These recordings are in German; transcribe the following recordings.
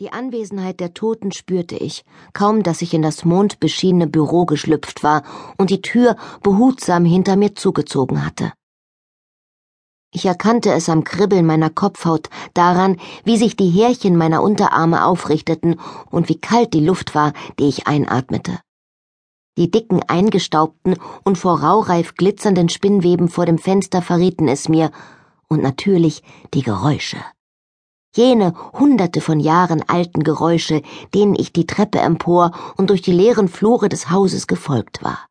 Die Anwesenheit der Toten spürte ich, kaum dass ich in das mondbeschienene Büro geschlüpft war und die Tür behutsam hinter mir zugezogen hatte. Ich erkannte es am Kribbeln meiner Kopfhaut, daran, wie sich die Härchen meiner Unterarme aufrichteten und wie kalt die Luft war, die ich einatmete. Die dicken, eingestaubten und vor raureif glitzernden Spinnweben vor dem Fenster verrieten es mir, und natürlich die Geräusche jene hunderte von Jahren alten Geräusche, denen ich die Treppe empor und durch die leeren Flure des Hauses gefolgt war.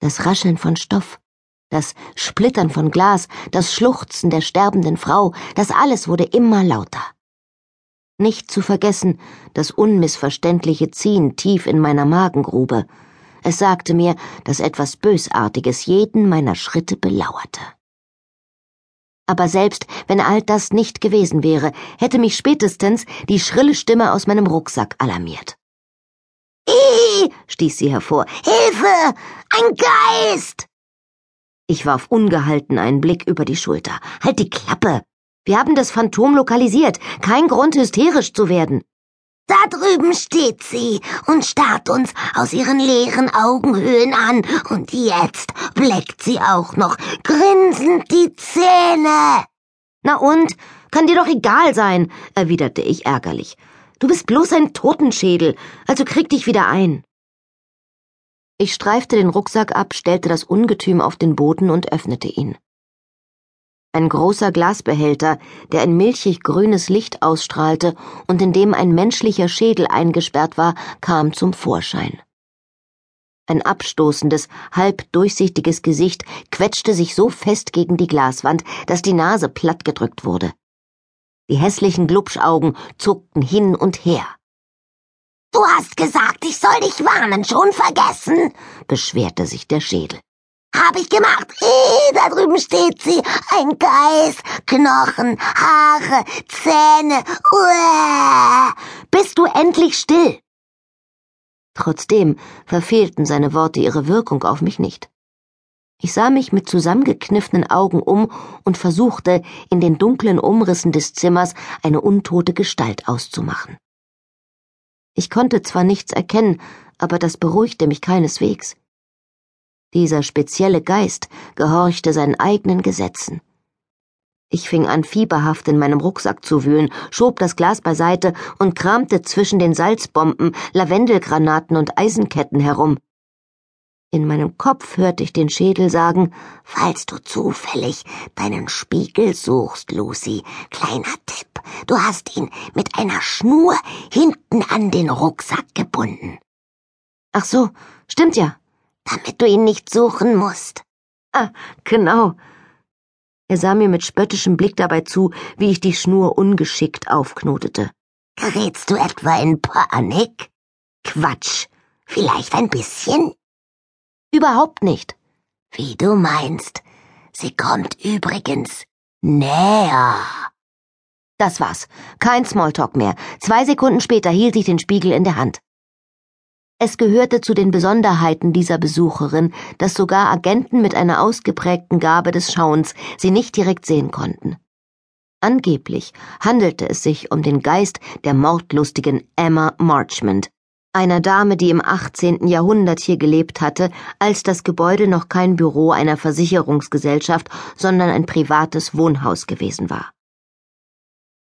Das Rascheln von Stoff, das Splittern von Glas, das Schluchzen der sterbenden Frau, das alles wurde immer lauter. Nicht zu vergessen das unmissverständliche Ziehen tief in meiner Magengrube. Es sagte mir, dass etwas Bösartiges jeden meiner Schritte belauerte. Aber selbst wenn all das nicht gewesen wäre, hätte mich spätestens die schrille Stimme aus meinem Rucksack alarmiert. Ih, stieß sie hervor. Hilfe! Ein Geist! Ich warf ungehalten einen Blick über die Schulter. Halt die Klappe! Wir haben das Phantom lokalisiert. Kein Grund, hysterisch zu werden. Da drüben steht sie und starrt uns aus ihren leeren Augenhöhlen an, und jetzt bleckt sie auch noch grinsend die Zähne. Na und? Kann dir doch egal sein, erwiderte ich ärgerlich. Du bist bloß ein Totenschädel, also krieg dich wieder ein. Ich streifte den Rucksack ab, stellte das Ungetüm auf den Boden und öffnete ihn. Ein großer Glasbehälter, der ein milchig grünes Licht ausstrahlte und in dem ein menschlicher Schädel eingesperrt war, kam zum Vorschein. Ein abstoßendes, halb durchsichtiges Gesicht quetschte sich so fest gegen die Glaswand, dass die Nase plattgedrückt wurde. Die hässlichen Glubschaugen zuckten hin und her. Du hast gesagt, ich soll dich warnen, schon vergessen, beschwerte sich der Schädel. Hab ich gemacht. Eh, da drüben steht sie. Ein Geist. Knochen, Haare, Zähne. Uäh. Bist du endlich still? Trotzdem verfehlten seine Worte ihre Wirkung auf mich nicht. Ich sah mich mit zusammengekniffenen Augen um und versuchte, in den dunklen Umrissen des Zimmers eine untote Gestalt auszumachen. Ich konnte zwar nichts erkennen, aber das beruhigte mich keineswegs. Dieser spezielle Geist gehorchte seinen eigenen Gesetzen. Ich fing an, fieberhaft in meinem Rucksack zu wühlen, schob das Glas beiseite und kramte zwischen den Salzbomben, Lavendelgranaten und Eisenketten herum. In meinem Kopf hörte ich den Schädel sagen, falls du zufällig deinen Spiegel suchst, Lucy, kleiner Tipp, du hast ihn mit einer Schnur hinten an den Rucksack gebunden. Ach so, stimmt ja, damit du ihn nicht suchen musst. Ah, genau. Er sah mir mit spöttischem Blick dabei zu, wie ich die Schnur ungeschickt aufknotete. Gerätst du etwa in Panik? Quatsch. Vielleicht ein bisschen? Überhaupt nicht. Wie du meinst. Sie kommt übrigens näher. Das war's. Kein Smalltalk mehr. Zwei Sekunden später hielt ich den Spiegel in der Hand. Es gehörte zu den Besonderheiten dieser Besucherin, dass sogar Agenten mit einer ausgeprägten Gabe des Schauens sie nicht direkt sehen konnten. Angeblich handelte es sich um den Geist der mordlustigen Emma Marchmont, einer Dame, die im 18. Jahrhundert hier gelebt hatte, als das Gebäude noch kein Büro einer Versicherungsgesellschaft, sondern ein privates Wohnhaus gewesen war.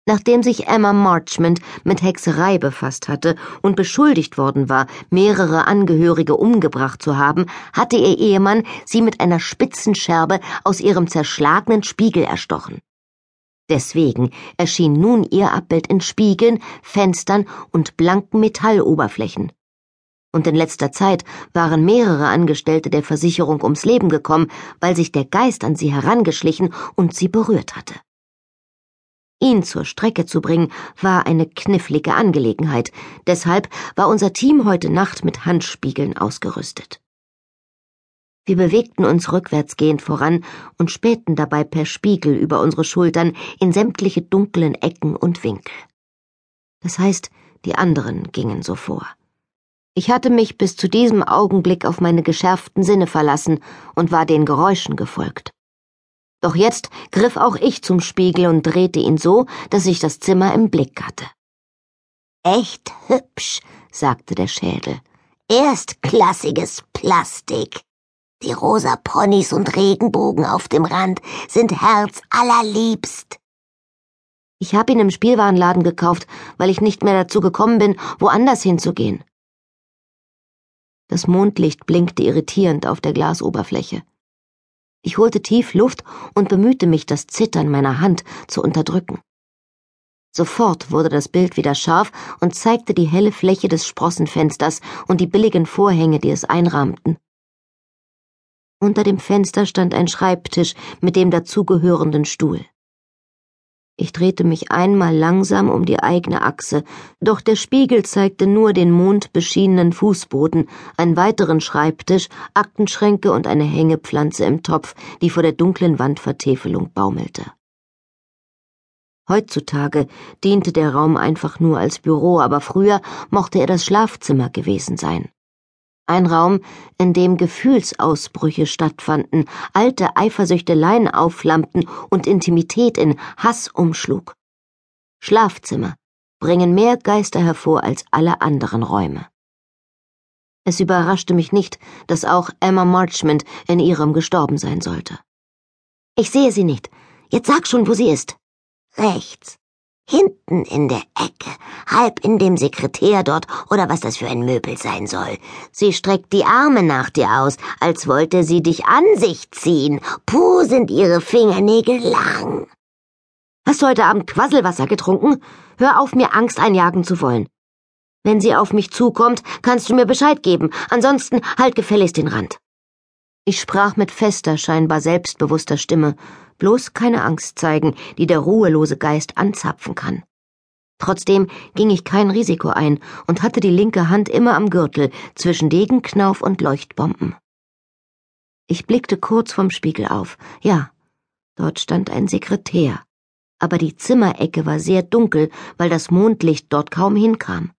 Nachdem sich Emma Marchmont mit Hexerei befasst hatte und beschuldigt worden war, mehrere Angehörige umgebracht zu haben, hatte ihr Ehemann sie mit einer spitzen Scherbe aus ihrem zerschlagenen Spiegel erstochen. Deswegen erschien nun ihr Abbild in Spiegeln, Fenstern und blanken Metalloberflächen. Und in letzter Zeit waren mehrere Angestellte der Versicherung ums Leben gekommen, weil sich der Geist an sie herangeschlichen und sie berührt hatte. Ihn zur Strecke zu bringen, war eine knifflige Angelegenheit, deshalb war unser Team heute Nacht mit Handspiegeln ausgerüstet. Wir bewegten uns rückwärtsgehend voran und spähten dabei per Spiegel über unsere Schultern in sämtliche dunklen Ecken und Winkel. Das heißt, die anderen gingen so vor. Ich hatte mich bis zu diesem Augenblick auf meine geschärften Sinne verlassen und war den Geräuschen gefolgt. Doch jetzt griff auch ich zum Spiegel und drehte ihn so, dass ich das Zimmer im Blick hatte. Echt hübsch, sagte der Schädel. Erstklassiges Plastik. Die rosa Ponys und Regenbogen auf dem Rand sind herzallerliebst. Ich habe ihn im Spielwarenladen gekauft, weil ich nicht mehr dazu gekommen bin, woanders hinzugehen. Das Mondlicht blinkte irritierend auf der Glasoberfläche. Ich holte tief Luft und bemühte mich, das Zittern meiner Hand zu unterdrücken. Sofort wurde das Bild wieder scharf und zeigte die helle Fläche des Sprossenfensters und die billigen Vorhänge, die es einrahmten. Unter dem Fenster stand ein Schreibtisch mit dem dazugehörenden Stuhl. Ich drehte mich einmal langsam um die eigene Achse, doch der Spiegel zeigte nur den mondbeschienenen Fußboden, einen weiteren Schreibtisch, Aktenschränke und eine Hängepflanze im Topf, die vor der dunklen Wandvertäfelung baumelte. Heutzutage diente der Raum einfach nur als Büro, aber früher mochte er das Schlafzimmer gewesen sein. Ein Raum, in dem Gefühlsausbrüche stattfanden, alte Eifersüchteleien aufflammten und Intimität in Hass umschlug. Schlafzimmer bringen mehr Geister hervor als alle anderen Räume. Es überraschte mich nicht, dass auch Emma Marchmont in ihrem gestorben sein sollte. Ich sehe sie nicht. Jetzt sag schon, wo sie ist. Rechts. Hinten in der Ecke, halb in dem Sekretär dort oder was das für ein Möbel sein soll. Sie streckt die Arme nach dir aus, als wollte sie dich an sich ziehen. Puh, sind ihre Fingernägel lang. Hast du heute Abend Quasselwasser getrunken? Hör auf, mir Angst einjagen zu wollen. Wenn sie auf mich zukommt, kannst du mir Bescheid geben, ansonsten halt gefälligst den Rand. Ich sprach mit fester, scheinbar selbstbewusster Stimme, bloß keine Angst zeigen, die der ruhelose Geist anzapfen kann. Trotzdem ging ich kein Risiko ein und hatte die linke Hand immer am Gürtel zwischen Degenknauf und Leuchtbomben. Ich blickte kurz vom Spiegel auf. Ja, dort stand ein Sekretär. Aber die Zimmerecke war sehr dunkel, weil das Mondlicht dort kaum hinkam.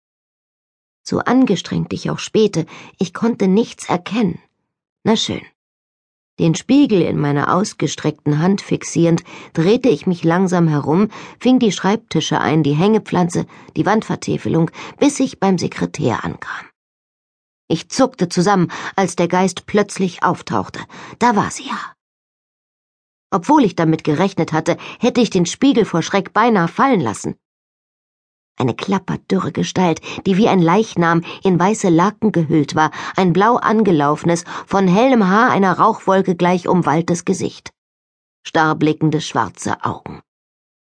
So angestrengt ich auch spähte, ich konnte nichts erkennen. Na schön. Den Spiegel in meiner ausgestreckten Hand fixierend, drehte ich mich langsam herum, fing die Schreibtische ein, die Hängepflanze, die Wandvertäfelung, bis ich beim Sekretär ankam. Ich zuckte zusammen, als der Geist plötzlich auftauchte. Da war sie ja. Obwohl ich damit gerechnet hatte, hätte ich den Spiegel vor Schreck beinahe fallen lassen eine klapperdürre Gestalt, die wie ein Leichnam in weiße Laken gehüllt war, ein blau angelaufenes, von hellem Haar einer Rauchwolke gleich umwalltes Gesicht. Starrblickende schwarze Augen.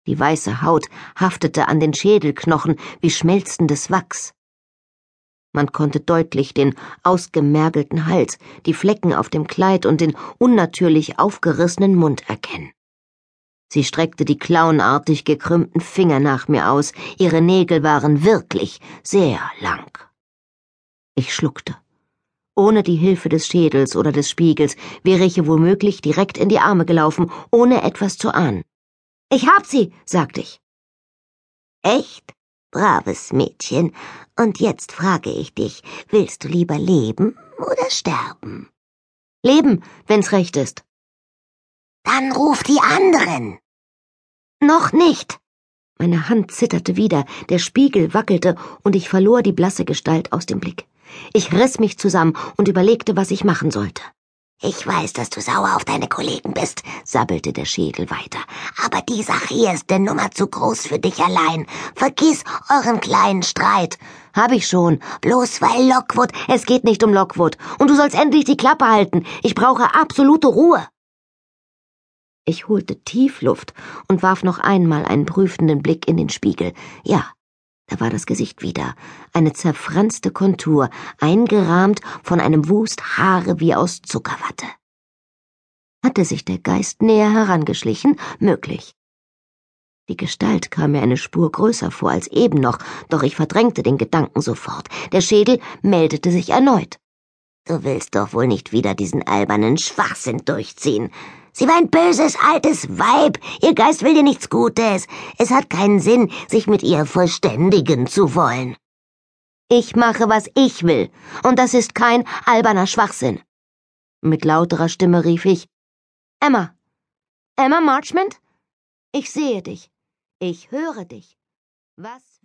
Die weiße Haut haftete an den Schädelknochen wie schmelzendes Wachs. Man konnte deutlich den ausgemergelten Hals, die Flecken auf dem Kleid und den unnatürlich aufgerissenen Mund erkennen. Sie streckte die klauenartig gekrümmten Finger nach mir aus, ihre Nägel waren wirklich sehr lang. Ich schluckte. Ohne die Hilfe des Schädels oder des Spiegels wäre ich ihr womöglich direkt in die Arme gelaufen, ohne etwas zu ahnen. Ich hab sie, sagte ich. Echt? Braves Mädchen. Und jetzt frage ich dich, willst du lieber leben oder sterben? Leben, wenn's recht ist. Dann ruf die anderen. Noch nicht. Meine Hand zitterte wieder, der Spiegel wackelte und ich verlor die blasse Gestalt aus dem Blick. Ich riss mich zusammen und überlegte, was ich machen sollte. Ich weiß, dass du sauer auf deine Kollegen bist, sabbelte der Schädel weiter. Aber die Sache hier ist eine Nummer zu groß für dich allein. Vergiss euren kleinen Streit. Hab ich schon. Bloß weil Lockwood. Es geht nicht um Lockwood. Und du sollst endlich die Klappe halten. Ich brauche absolute Ruhe. Ich holte tief Luft und warf noch einmal einen prüfenden Blick in den Spiegel. Ja, da war das Gesicht wieder, eine zerfranste Kontur, eingerahmt von einem Wust Haare wie aus Zuckerwatte. Hatte sich der Geist näher herangeschlichen? Möglich. Die Gestalt kam mir eine Spur größer vor als eben noch, doch ich verdrängte den Gedanken sofort. Der Schädel meldete sich erneut. Du willst doch wohl nicht wieder diesen albernen Schwachsinn durchziehen. Sie war ein böses altes Weib. Ihr Geist will dir nichts Gutes. Es hat keinen Sinn, sich mit ihr verständigen zu wollen. Ich mache, was ich will, und das ist kein alberner Schwachsinn. Mit lauterer Stimme rief ich Emma. Emma Marchmont? Ich sehe dich. Ich höre dich. Was